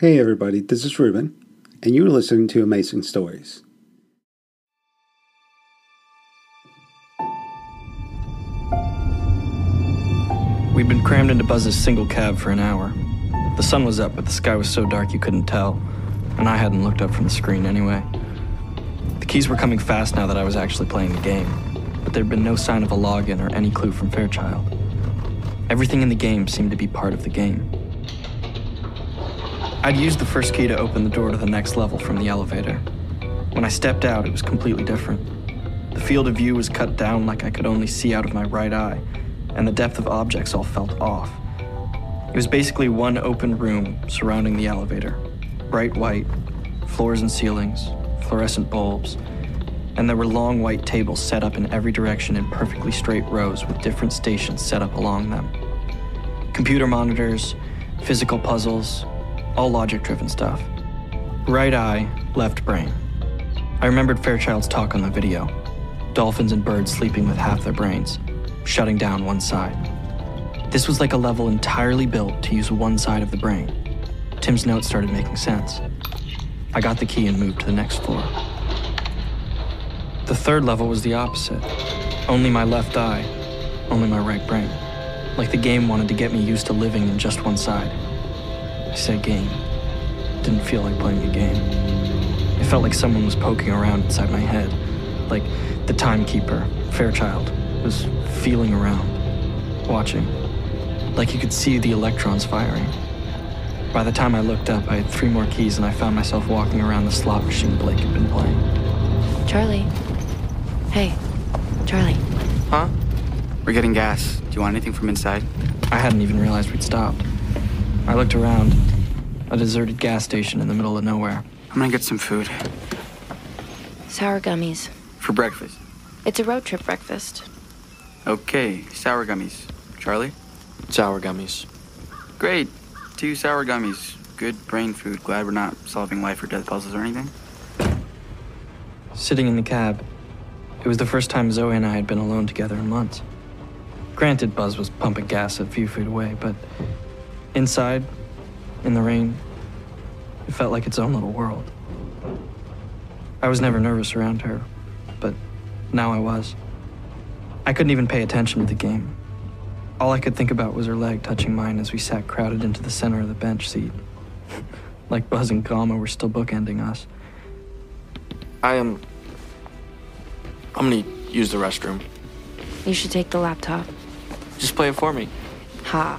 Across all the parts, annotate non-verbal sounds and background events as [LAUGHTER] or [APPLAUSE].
Hey everybody, this is Ruben, and you're listening to Amazing Stories. We'd been crammed into Buzz's single cab for an hour. The sun was up, but the sky was so dark you couldn't tell, and I hadn't looked up from the screen anyway. The keys were coming fast now that I was actually playing the game, but there'd been no sign of a login or any clue from Fairchild. Everything in the game seemed to be part of the game. I'd used the first key to open the door to the next level from the elevator. When I stepped out, it was completely different. The field of view was cut down like I could only see out of my right eye, and the depth of objects all felt off. It was basically one open room surrounding the elevator bright white, floors and ceilings, fluorescent bulbs, and there were long white tables set up in every direction in perfectly straight rows with different stations set up along them. Computer monitors, physical puzzles, all logic driven stuff. Right eye, left brain. I remembered Fairchild's talk on the video dolphins and birds sleeping with half their brains, shutting down one side. This was like a level entirely built to use one side of the brain. Tim's notes started making sense. I got the key and moved to the next floor. The third level was the opposite. Only my left eye, only my right brain. Like the game wanted to get me used to living in just one side. I said game. Didn't feel like playing a game. It felt like someone was poking around inside my head. Like the timekeeper, Fairchild, was feeling around, watching. Like you could see the electrons firing. By the time I looked up, I had three more keys and I found myself walking around the slot machine Blake had been playing. Charlie. Hey, Charlie. Huh? We're getting gas. Do you want anything from inside? I hadn't even realized we'd stopped. I looked around. A deserted gas station in the middle of nowhere. I'm gonna get some food. Sour gummies. For breakfast. It's a road trip breakfast. Okay, sour gummies. Charlie? Sour gummies. Great. Two sour gummies. Good brain food. Glad we're not solving life or death puzzles or anything. Sitting in the cab, it was the first time Zoe and I had been alone together in months. Granted, Buzz was pumping gas a few feet away, but inside, in the rain, it felt like its own little world. I was never nervous around her, but now I was. I couldn't even pay attention to the game. All I could think about was her leg touching mine as we sat crowded into the center of the bench seat. [LAUGHS] like Buzz and Gama were still bookending us. I am. I'm gonna use the restroom. You should take the laptop. Just play it for me. Ha.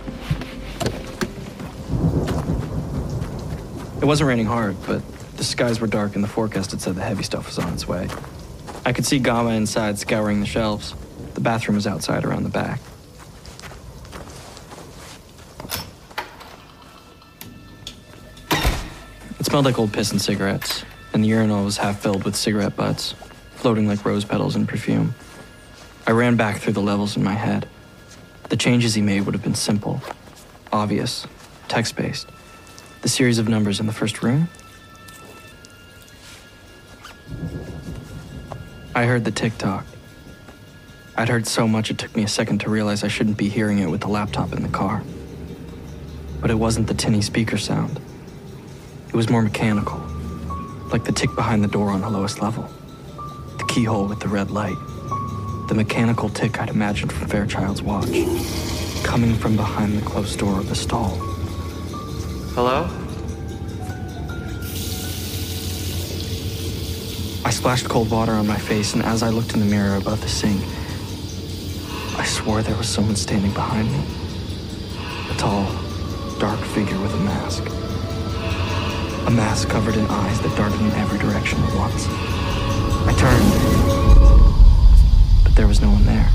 It wasn't raining hard, but the skies were dark and the forecast had said the heavy stuff was on its way. I could see Gama inside scouring the shelves. The bathroom was outside around the back. It smelled like old piss and cigarettes, and the urinal was half filled with cigarette butts, floating like rose petals in perfume. I ran back through the levels in my head. The changes he made would have been simple, obvious, text based. The series of numbers in the first room? I heard the tick tock. I'd heard so much it took me a second to realize I shouldn't be hearing it with the laptop in the car. But it wasn't the tinny speaker sound. It was more mechanical, like the tick behind the door on the lowest level. The keyhole with the red light. The mechanical tick I'd imagined from Fairchild's watch, coming from behind the closed door of the stall. Hello? I splashed cold water on my face, and as I looked in the mirror above the sink, I swore there was someone standing behind me. A tall, dark figure with a mask. A mask covered in eyes that darted in every direction at once. I turned, but there was no one there.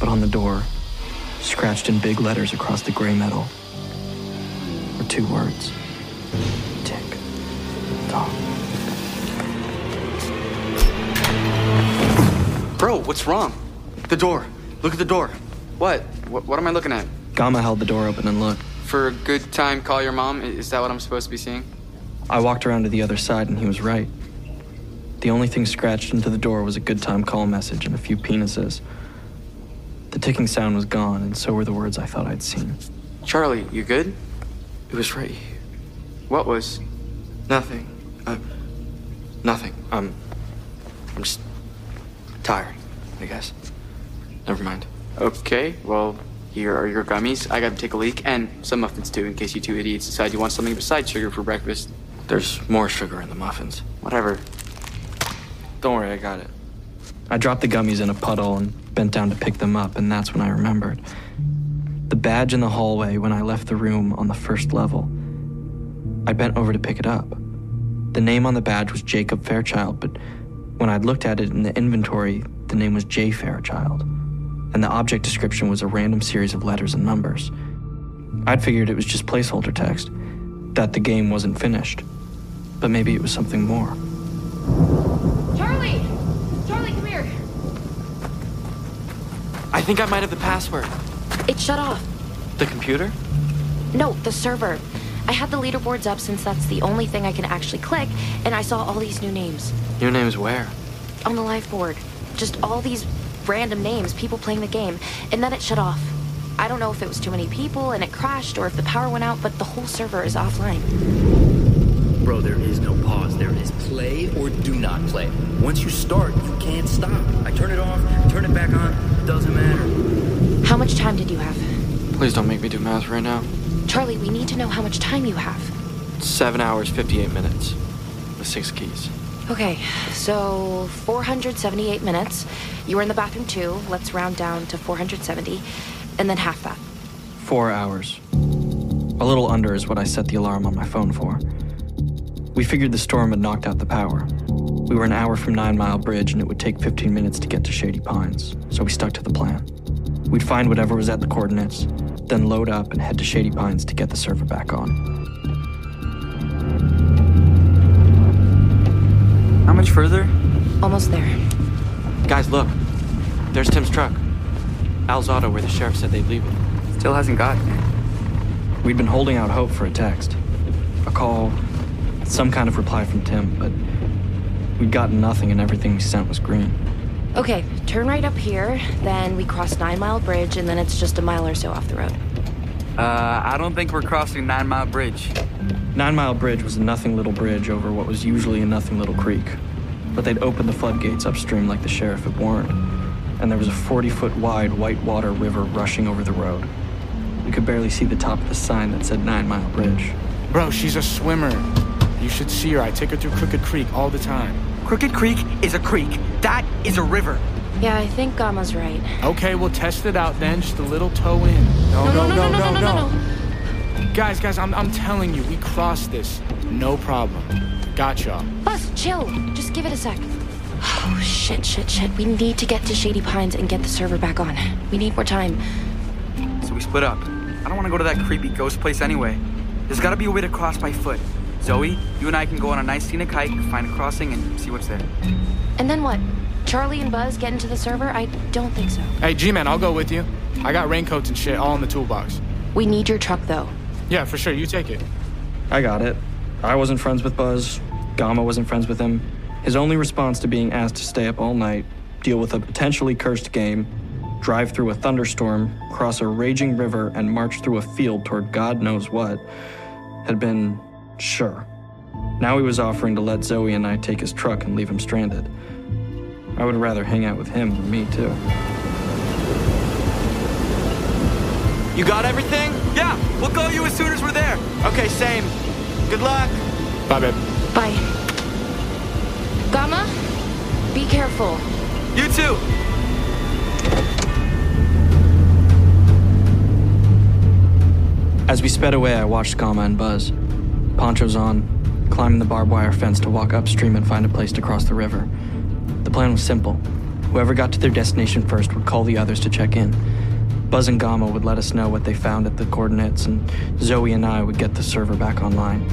But on the door, scratched in big letters across the gray metal, two words tick tock. Bro, what's wrong? The door. Look at the door. What? What, what am I looking at? Gama held the door open and looked. For a good time, call your mom? Is that what I'm supposed to be seeing? I walked around to the other side and he was right. The only thing scratched into the door was a good time call message and a few penises. The ticking sound was gone, and so were the words I thought I'd seen. Charlie, you good? It was right here. What was? Nothing. Uh, nothing. Um, I'm just tired, I guess. Never mind. Okay, well, here are your gummies. I gotta take a leak, and some muffins too, in case you two idiots decide you want something besides sugar for breakfast. There's more sugar in the muffins. Whatever. Don't worry, I got it. I dropped the gummies in a puddle and bent down to pick them up, and that's when I remembered. The badge in the hallway when I left the room on the first level. I bent over to pick it up. The name on the badge was Jacob Fairchild, but when I'd looked at it in the inventory, the name was J. Fairchild, and the object description was a random series of letters and numbers. I'd figured it was just placeholder text, that the game wasn't finished, but maybe it was something more. Charlie! Charlie, come here. I think I might have the password. It shut off. The computer? No, the server. I had the leaderboards up since that's the only thing I can actually click, and I saw all these new names Your name's where? on the live board. Just all these random names, people playing the game, and then it shut off. I don't know if it was too many people and it crashed or if the power went out, but the whole server is offline. Bro, there is no pause. There is play or do not play. Once you start, you can't stop. I turn it off, turn it back on, doesn't matter. How much time did you have? Please don't make me do math right now. Charlie, we need to know how much time you have. Seven hours, 58 minutes. With six keys. Okay, so 478 minutes. You were in the bathroom too. Let's round down to 470, and then half that. Four hours. A little under is what I set the alarm on my phone for. We figured the storm had knocked out the power. We were an hour from Nine Mile Bridge and it would take 15 minutes to get to Shady Pines, so we stuck to the plan. We'd find whatever was at the coordinates, then load up and head to Shady Pines to get the server back on. How much further? Almost there. Guys, look. There's Tim's truck. Al's auto where the sheriff said they'd leave it. Still hasn't gotten it. We'd been holding out hope for a text, a call, some kind of reply from Tim, but we'd gotten nothing and everything we sent was green. Okay, turn right up here, then we cross Nine Mile Bridge, and then it's just a mile or so off the road. Uh, I don't think we're crossing Nine Mile Bridge. Nine Mile Bridge was a nothing little bridge over what was usually a nothing little creek. But they'd opened the floodgates upstream like the sheriff had warned, and there was a 40 foot wide whitewater river rushing over the road. We could barely see the top of the sign that said Nine Mile Bridge. Bro, she's a swimmer. You should see her. I take her through Crooked Creek all the time. Crooked Creek is a creek. That is a river. Yeah, I think Gama's right. Okay, we'll test it out then. Just a little toe in. No, no, no, no, no, no. Guys, guys, I'm, I'm telling you, we crossed this. No problem. Gotcha. Buzz, chill. Just give it a sec. Oh, shit, shit, shit. We need to get to Shady Pines and get the server back on. We need more time. So we split up. I don't want to go to that creepy ghost place anyway. There's got to be a way to cross by foot. Zoe, you and I can go on a nice scenic hike, find a crossing, and see what's there. And then what? Charlie and Buzz get into the server? I don't think so. Hey, G-Man, I'll go with you. I got raincoats and shit all in the toolbox. We need your truck, though. Yeah, for sure. You take it. I got it. I wasn't friends with Buzz. Gama wasn't friends with him. His only response to being asked to stay up all night, deal with a potentially cursed game, drive through a thunderstorm, cross a raging river, and march through a field toward God knows what, had been sure. Now he was offering to let Zoe and I take his truck and leave him stranded. I would rather hang out with him than me, too. You got everything? Yeah, we'll call you as soon as we're there. Okay, same. Good luck. Bye, babe. Bye. Gama, be careful. You too. As we sped away, I watched Gama and Buzz. Ponchos on, climbing the barbed wire fence to walk upstream and find a place to cross the river. The plan was simple. Whoever got to their destination first would call the others to check in. Buzz and Gama would let us know what they found at the coordinates, and Zoe and I would get the server back online.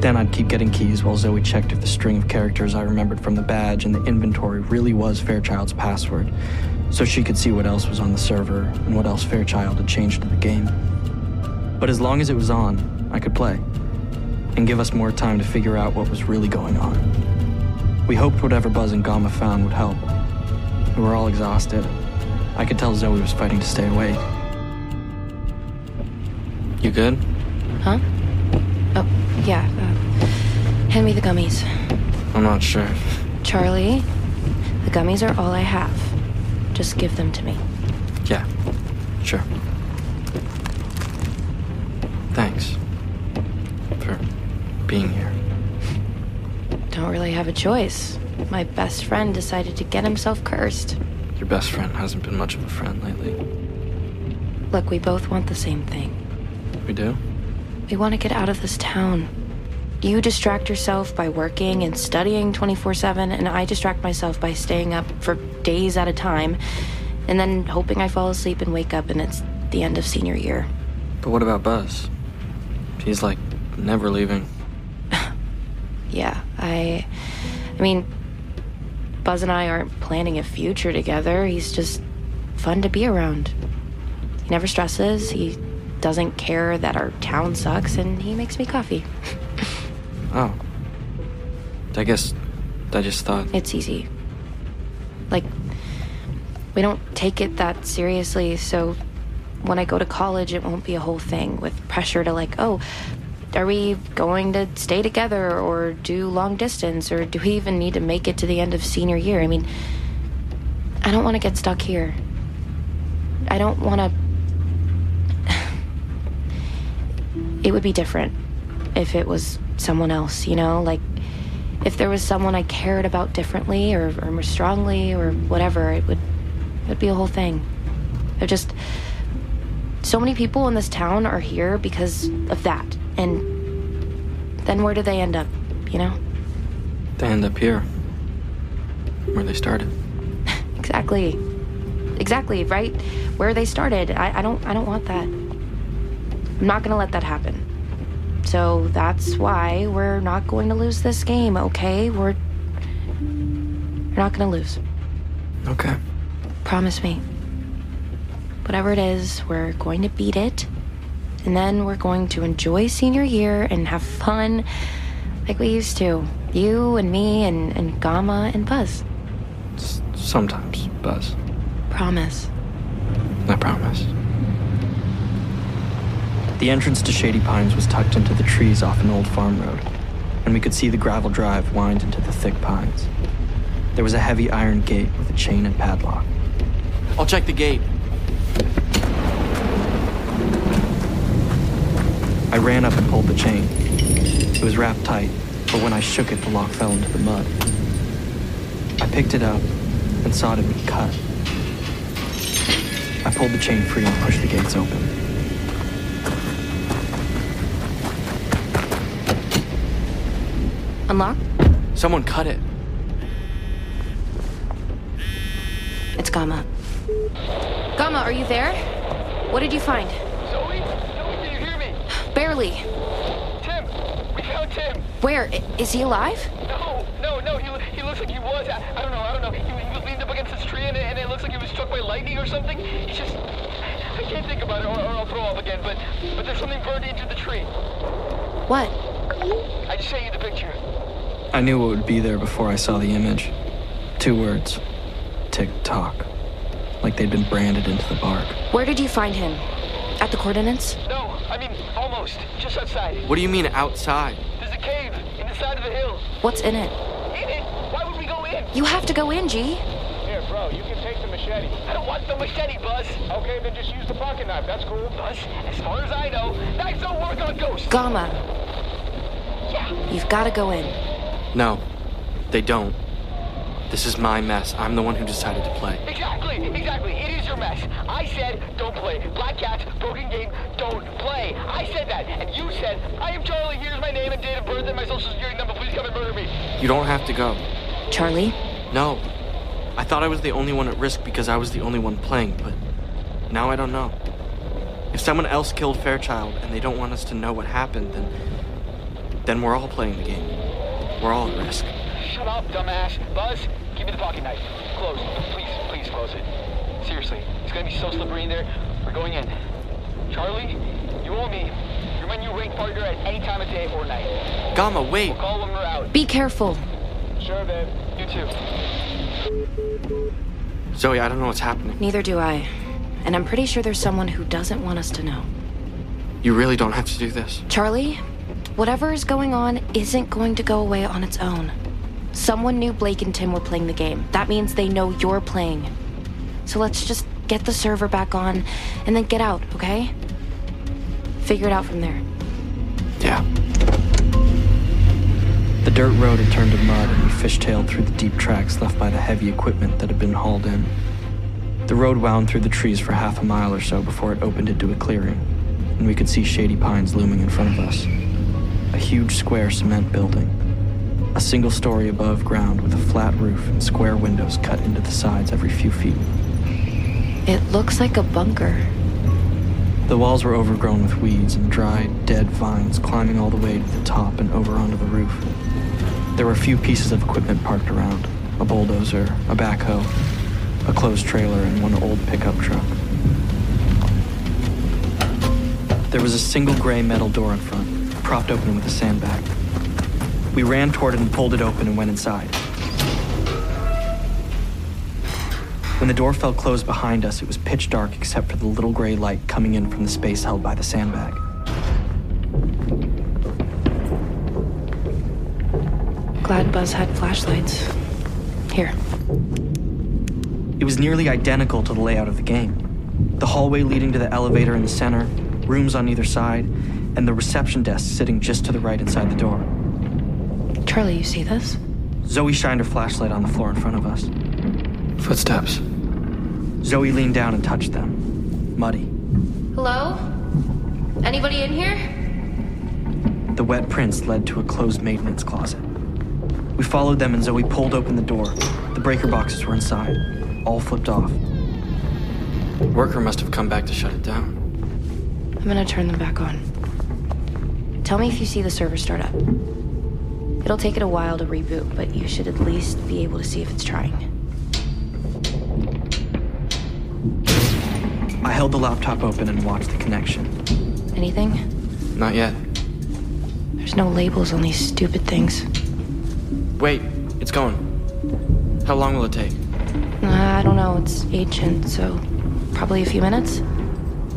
Then I'd keep getting keys while Zoe checked if the string of characters I remembered from the badge and the inventory really was Fairchild's password, so she could see what else was on the server and what else Fairchild had changed in the game. But as long as it was on, I could play and give us more time to figure out what was really going on. We hoped whatever Buzz and Gama found would help. We were all exhausted. I could tell Zoe was fighting to stay awake. You good? Huh? Oh, Yeah, uh, hand me the gummies. I'm not sure. Charlie, the gummies are all I have. Just give them to me. Yeah, sure. Being here. Don't really have a choice. My best friend decided to get himself cursed. Your best friend hasn't been much of a friend lately. Look, we both want the same thing. We do? We want to get out of this town. You distract yourself by working and studying 24 7, and I distract myself by staying up for days at a time and then hoping I fall asleep and wake up and it's the end of senior year. But what about Buzz? He's like never leaving. Yeah, I. I mean, Buzz and I aren't planning a future together. He's just fun to be around. He never stresses, he doesn't care that our town sucks, and he makes me coffee. [LAUGHS] Oh. I guess I just thought. It's easy. Like, we don't take it that seriously, so when I go to college, it won't be a whole thing with pressure to, like, oh, are we going to stay together or do long distance, or do we even need to make it to the end of senior year? I mean, I don't want to get stuck here. I don't want to. [SIGHS] it would be different if it was someone else, you know? Like, if there was someone I cared about differently or, or more strongly or whatever, it would it would be a whole thing. They're just so many people in this town are here because of that. And then where do they end up, you know? They end up here. Where they started. [LAUGHS] Exactly. Exactly, right? Where they started. I, I don't I don't want that. I'm not gonna let that happen. So that's why we're not going to lose this game, okay? We're we're not gonna lose. Okay. Promise me. Whatever it is, we're going to beat it. And then we're going to enjoy senior year and have fun like we used to. You and me and, and Gama and Buzz. Sometimes, Buzz. Promise. I promise. The entrance to Shady Pines was tucked into the trees off an old farm road, and we could see the gravel drive wind into the thick pines. There was a heavy iron gate with a chain and padlock. I'll check the gate. I ran up and pulled the chain. It was wrapped tight, but when I shook it, the lock fell into the mud. I picked it up and saw it had been cut. I pulled the chain free and pushed the gates open. Unlock? Someone cut it. It's Gama. Gama, are you there? What did you find? Zoe? Zoe, can you hear me? Barely. Tim! We found Tim! Where? I- Is he alive? No, no, no, he, he looks like he was. I, I don't know, I don't know. He, he was leaned up against this tree and, it- and it looks like he was struck by lightning or something. He's just. I can't think about it or, or I'll throw up again, but, but there's something burned into the tree. What? I just sent you the picture. I knew what would be there before I saw the image. Two words tick tock. Like they'd been branded into the bark. Where did you find him? At the coordinates? No, I mean, almost. Just outside. What do you mean outside? There's a cave in the side of the hill. What's in it? In it? Why would we go in? You have to go in, G. Here, bro, you can take the machete. I don't want the machete, Buzz. Okay, then just use the pocket knife. That's cool. Buzz, as far as I know, knives don't work on ghosts. Gama, Yeah. you've got to go in. No, they don't. This is my mess. I'm the one who decided to play. Exactly, exactly. It is your mess. I said don't play. Black cats, broken game, don't play. I said that, and you said, I am Charlie, here's my name and date of birth and my social security number, please come and murder me. You don't have to go. Charlie? No. I thought I was the only one at risk because I was the only one playing, but now I don't know. If someone else killed Fairchild and they don't want us to know what happened, then then we're all playing the game. We're all at risk. Shut up, dumbass. Buzz, give me the pocket knife. Close. Please, please close it. Seriously, it's gonna be so slippery in there. We're going in. Charlie, you owe me. You're my new rank partner at any time of day or night. Gama, wait. We'll call when we're out. Be careful. Sure, babe. You too. Zoe, I don't know what's happening. Neither do I. And I'm pretty sure there's someone who doesn't want us to know. You really don't have to do this. Charlie, Whatever is going on isn't going to go away on its own. Someone knew Blake and Tim were playing the game. That means they know you're playing. So let's just get the server back on and then get out, okay? Figure it out from there. Yeah. The dirt road had turned to mud and we fishtailed through the deep tracks left by the heavy equipment that had been hauled in. The road wound through the trees for half a mile or so before it opened into a clearing, and we could see shady pines looming in front of us. A huge square cement building. A single story above ground with a flat roof and square windows cut into the sides every few feet. It looks like a bunker. The walls were overgrown with weeds and dried, dead vines climbing all the way to the top and over onto the roof. There were a few pieces of equipment parked around a bulldozer, a backhoe, a closed trailer, and one old pickup truck. There was a single gray metal door in front, propped open with a sandbag. We ran toward it and pulled it open and went inside. When the door fell closed behind us, it was pitch dark except for the little gray light coming in from the space held by the sandbag. Glad Buzz had flashlights. Here. It was nearly identical to the layout of the game. The hallway leading to the elevator in the center, rooms on either side, and the reception desk sitting just to the right inside the door. Charlie, you see this? Zoe shined her flashlight on the floor in front of us. Footsteps. Zoe leaned down and touched them. Muddy. Hello? Anybody in here? The wet prints led to a closed maintenance closet. We followed them and Zoe pulled open the door. The breaker boxes were inside, all flipped off. Worker must have come back to shut it down. I'm gonna turn them back on. Tell me if you see the server start up. It'll take it a while to reboot, but you should at least be able to see if it's trying. I held the laptop open and watched the connection. Anything? Not yet. There's no labels on these stupid things. Wait, it's going. How long will it take? Uh, I don't know, it's ancient, so probably a few minutes?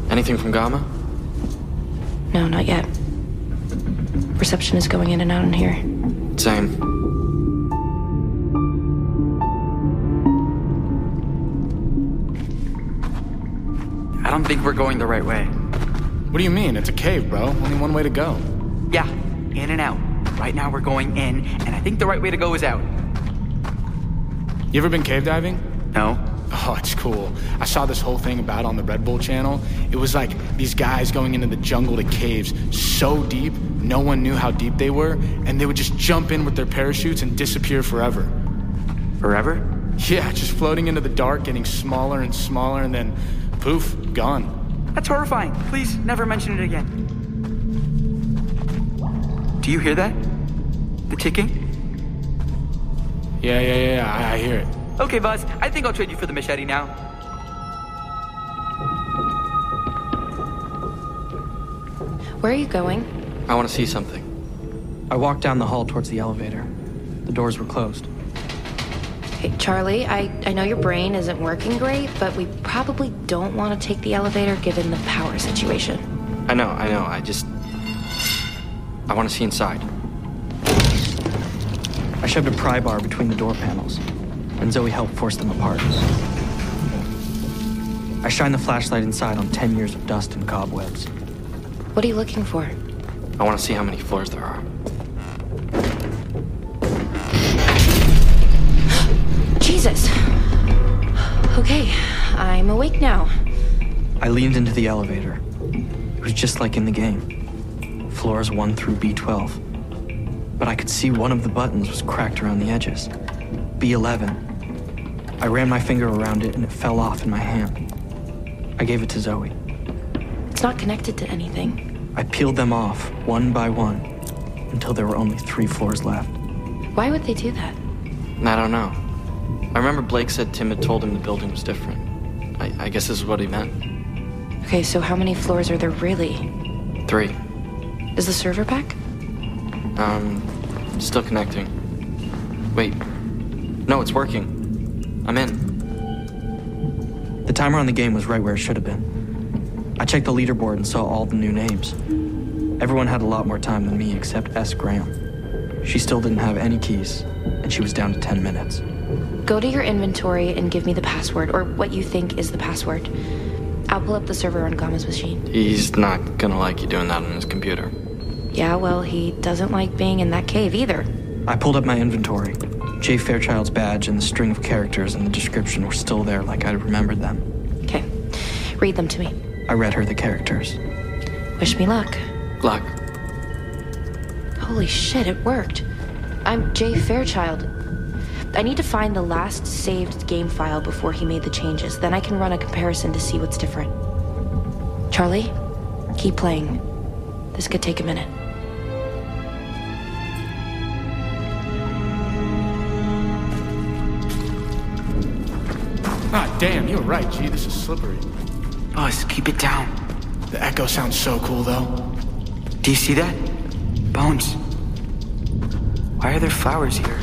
Anything from Gama? No, not yet. Reception is going in and out in here. Same. I don't think we're going the right way. What do you mean? It's a cave, bro. Only one way to go. Yeah, in and out. Right now we're going in, and I think the right way to go is out. You ever been cave diving? No? Oh, it's cool. I saw this whole thing about on the Red Bull channel. It was like these guys going into the jungle to caves so deep, no one knew how deep they were, and they would just jump in with their parachutes and disappear forever. Forever? Yeah, just floating into the dark, getting smaller and smaller, and then poof, gone. That's horrifying. Please never mention it again. Do you hear that? The ticking? Yeah, yeah, yeah, I, I hear it. Okay, Buzz, I think I'll trade you for the machete now. Where are you going? I want to see something. I walked down the hall towards the elevator. The doors were closed. Hey, Charlie, I, I know your brain isn't working great, but we probably don't want to take the elevator given the power situation. I know, I know. I just. I want to see inside. I shoved a pry bar between the door panels, and Zoe helped force them apart. I shined the flashlight inside on 10 years of dust and cobwebs. What are you looking for? I want to see how many floors there are. Jesus! Okay, I'm awake now. I leaned into the elevator. It was just like in the game floors 1 through B12. But I could see one of the buttons was cracked around the edges. B11. I ran my finger around it and it fell off in my hand. I gave it to Zoe. It's not connected to anything. I peeled them off, one by one, until there were only three floors left. Why would they do that? I don't know. I remember Blake said Tim had told him the building was different. I, I guess this is what he meant. Okay, so how many floors are there really? Three. Is the server back? Um, still connecting. Wait. No, it's working. I'm in. The timer on the game was right where it should have been. I checked the leaderboard and saw all the new names. Everyone had a lot more time than me except S. Graham. She still didn't have any keys, and she was down to 10 minutes. Go to your inventory and give me the password, or what you think is the password. I'll pull up the server on Gama's machine. He's not gonna like you doing that on his computer. Yeah, well, he doesn't like being in that cave either. I pulled up my inventory. Jay Fairchild's badge and the string of characters in the description were still there like I remembered them. Okay, read them to me. I read her the characters. Wish me luck. Luck. Holy shit, it worked. I'm Jay Fairchild. I need to find the last saved game file before he made the changes. Then I can run a comparison to see what's different. Charlie, keep playing. This could take a minute. Damn, you're right, G. This is slippery. Buzz, keep it down. The echo sounds so cool, though. Do you see that? Bones. Why are there flowers here?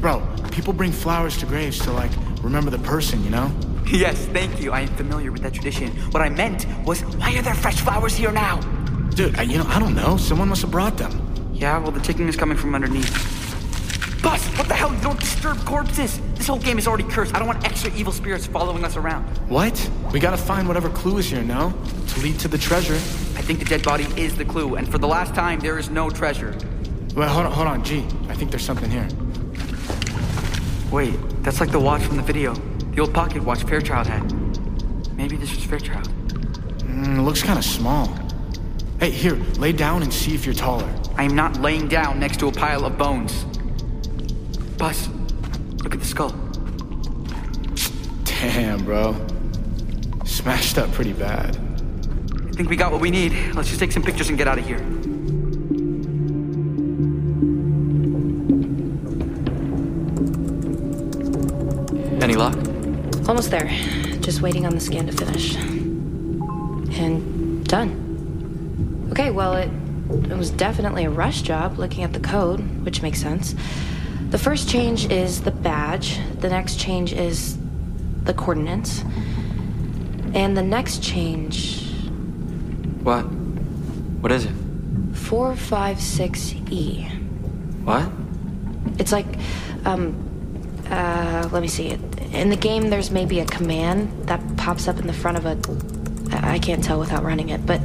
Bro, people bring flowers to graves to, like, remember the person, you know? [LAUGHS] Yes, thank you. I am familiar with that tradition. What I meant was, why are there fresh flowers here now? Dude, I, you know, I don't know. Someone must have brought them. Yeah, well, the ticking is coming from underneath. Buzz, what the hell? You don't disturb corpses. This whole game is already cursed. I don't want extra evil spirits following us around. What? We gotta find whatever clue is here, no? To lead to the treasure. I think the dead body is the clue, and for the last time, there is no treasure. Wait, hold on, hold on, G. I think there's something here. Wait, that's like the watch from the video. The old pocket watch Fairchild had. Maybe this was Fairchild. Mm, it looks kind of small. Hey, here, lay down and see if you're taller. I am not laying down next to a pile of bones. Buzz, look at the skull. Damn, bro. Smashed up pretty bad. I think we got what we need. Let's just take some pictures and get out of here. Any luck? Almost there. Just waiting on the scan to finish. And done. Okay, well, it, it was definitely a rush job looking at the code, which makes sense. The first change is the badge, the next change is the coordinates, and the next change What? What is it? 456E. What? It's like, um, uh, let me see. In the game, there's maybe a command that pops up in the front of a. I can't tell without running it, but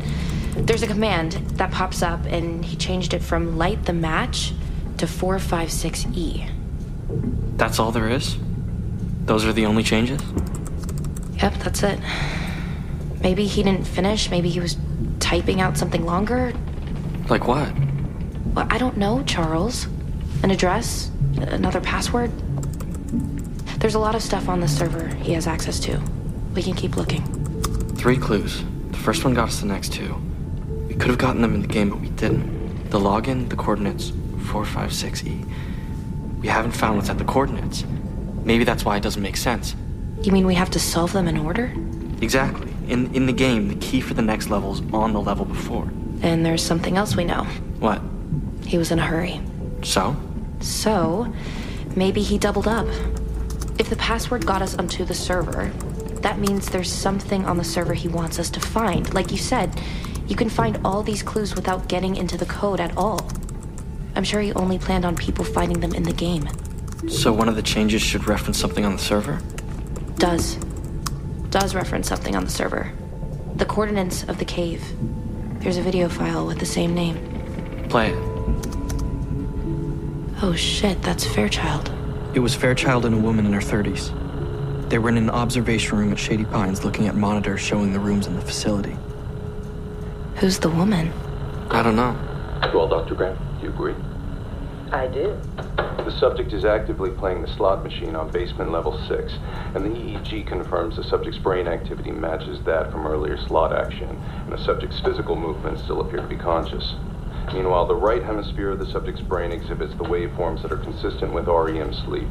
there's a command that pops up, and he changed it from light the match to 456E. That's all there is? Those are the only changes? Yep, that's it. Maybe he didn't finish, maybe he was typing out something longer. Like what? Well, I don't know, Charles. An address? Another password? There's a lot of stuff on the server he has access to. We can keep looking. Three clues. The first one got us the next two. We could have gotten them in the game, but we didn't. The login, the coordinates, 456E. We haven't found what's at the coordinates. Maybe that's why it doesn't make sense. You mean we have to solve them in order? Exactly. In, in the game, the key for the next level is on the level before. And there's something else we know. What? He was in a hurry. So? So, maybe he doubled up. If the password got us onto the server, that means there's something on the server he wants us to find. Like you said, you can find all these clues without getting into the code at all. I'm sure he only planned on people finding them in the game. So one of the changes should reference something on the server? Does. Does reference something on the server. The coordinates of the cave. There's a video file with the same name. Play it. Oh shit, that's Fairchild. It was Fairchild and a woman in her 30s. They were in an observation room at Shady Pines looking at monitors showing the rooms in the facility. Who's the woman? I don't know. Well, Dr. Graham, do you agree? I do. The subject is actively playing the slot machine on basement level 6, and the EEG confirms the subject's brain activity matches that from earlier slot action, and the subject's physical movements still appear to be conscious. Meanwhile, the right hemisphere of the subject's brain exhibits the waveforms that are consistent with REM sleep.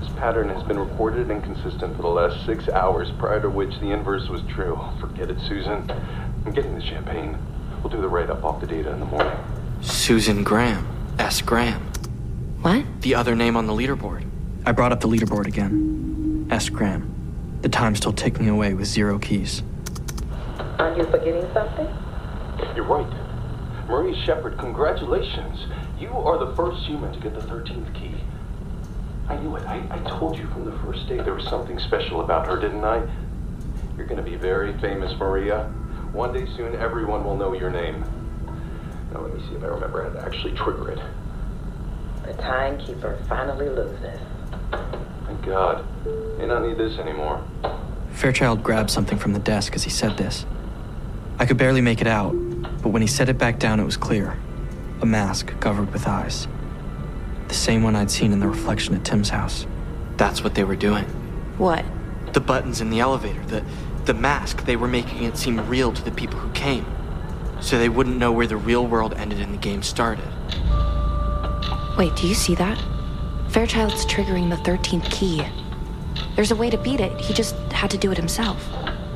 This pattern has been recorded and consistent for the last six hours, prior to which the inverse was true. Forget it, Susan. I'm getting the champagne. We'll do the write-up off the data in the morning. Susan Graham. S. Graham. What? The other name on the leaderboard. I brought up the leaderboard again. S. Graham. The time still ticking away with zero keys. Are you forgetting something? You're right. Marie Shepard, congratulations. You are the first human to get the 13th key. I knew it. I, I told you from the first day there was something special about her, didn't I? You're going to be very famous, Maria. One day soon, everyone will know your name. Now, let me see if I remember how to actually trigger it. The timekeeper finally loses. Thank God. May not need this anymore. Fairchild grabbed something from the desk as he said this. I could barely make it out, but when he set it back down, it was clear a mask covered with eyes. The same one I'd seen in the reflection at Tim's house. That's what they were doing. What? The buttons in the elevator, the, the mask, they were making it seem real to the people who came. So they wouldn't know where the real world ended and the game started. Wait, do you see that? Fairchild's triggering the 13th key. There's a way to beat it. He just had to do it himself.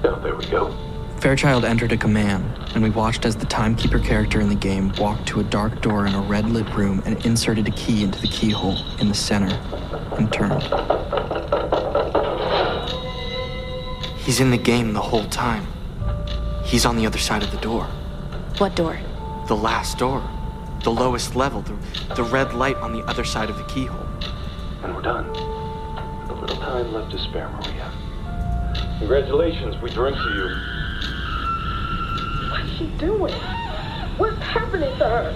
Oh, there we go. Fairchild entered a command, and we watched as the timekeeper character in the game walked to a dark door in a red lit room and inserted a key into the keyhole in the center and turned. He's in the game the whole time. He's on the other side of the door. What door? The last door. The lowest level. The, the red light on the other side of the keyhole. And we're done. A little time left to spare, Maria. Congratulations, we drink to you. What's she doing? What's happening to her?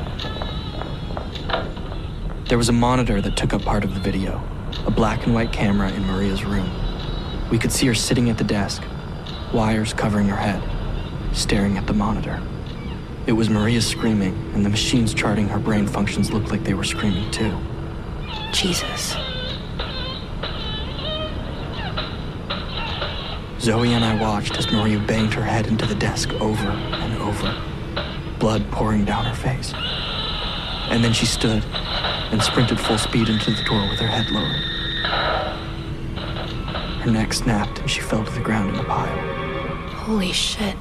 There was a monitor that took up part of the video, a black and white camera in Maria's room. We could see her sitting at the desk, wires covering her head, staring at the monitor. It was Maria screaming, and the machines charting her brain functions looked like they were screaming too. Jesus. Zoe and I watched as Maria banged her head into the desk over and over, blood pouring down her face. And then she stood and sprinted full speed into the door with her head lowered. Her neck snapped and she fell to the ground in a pile. Holy shit.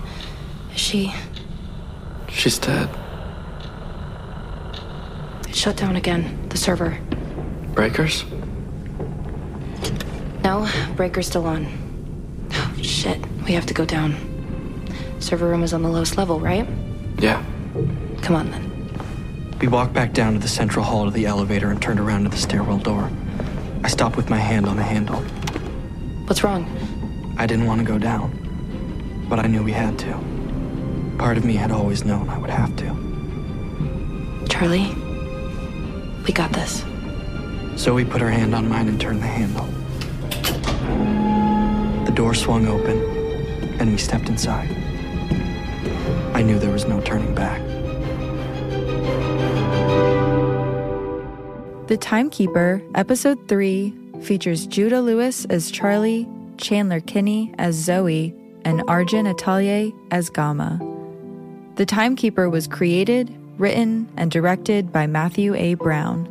Is she. She's dead. It shut down again. The server. Breakers? No, breaker's still on. Oh, shit. We have to go down. Server room is on the lowest level, right? Yeah. Come on then. We walked back down to the central hall to the elevator and turned around to the stairwell door. I stopped with my hand on the handle. What's wrong? I didn't want to go down, but I knew we had to. Part of me had always known I would have to. Charlie? We got this. Zoe put her hand on mine and turned the handle. The door swung open, and we stepped inside. I knew there was no turning back. The Timekeeper, Episode 3, features Judah Lewis as Charlie, Chandler Kinney as Zoe, and Arjun Atelier as Gama. The Timekeeper was created, written, and directed by Matthew A. Brown.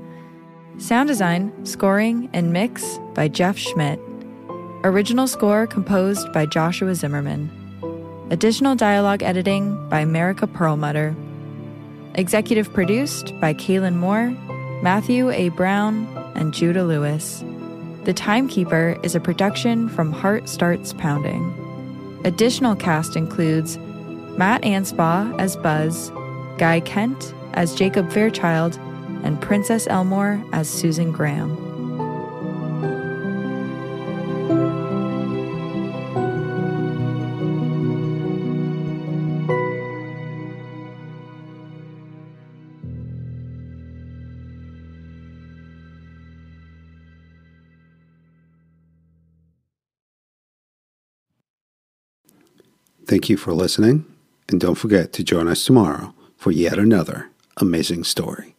Sound design, scoring, and mix by Jeff Schmidt. Original score composed by Joshua Zimmerman. Additional dialogue editing by Marika Perlmutter. Executive produced by Kaylin Moore, Matthew A. Brown, and Judah Lewis. The Timekeeper is a production from Heart Starts Pounding. Additional cast includes Matt Anspaugh as Buzz, Guy Kent as Jacob Fairchild, and Princess Elmore as Susan Graham. Thank you for listening, and don't forget to join us tomorrow for yet another amazing story.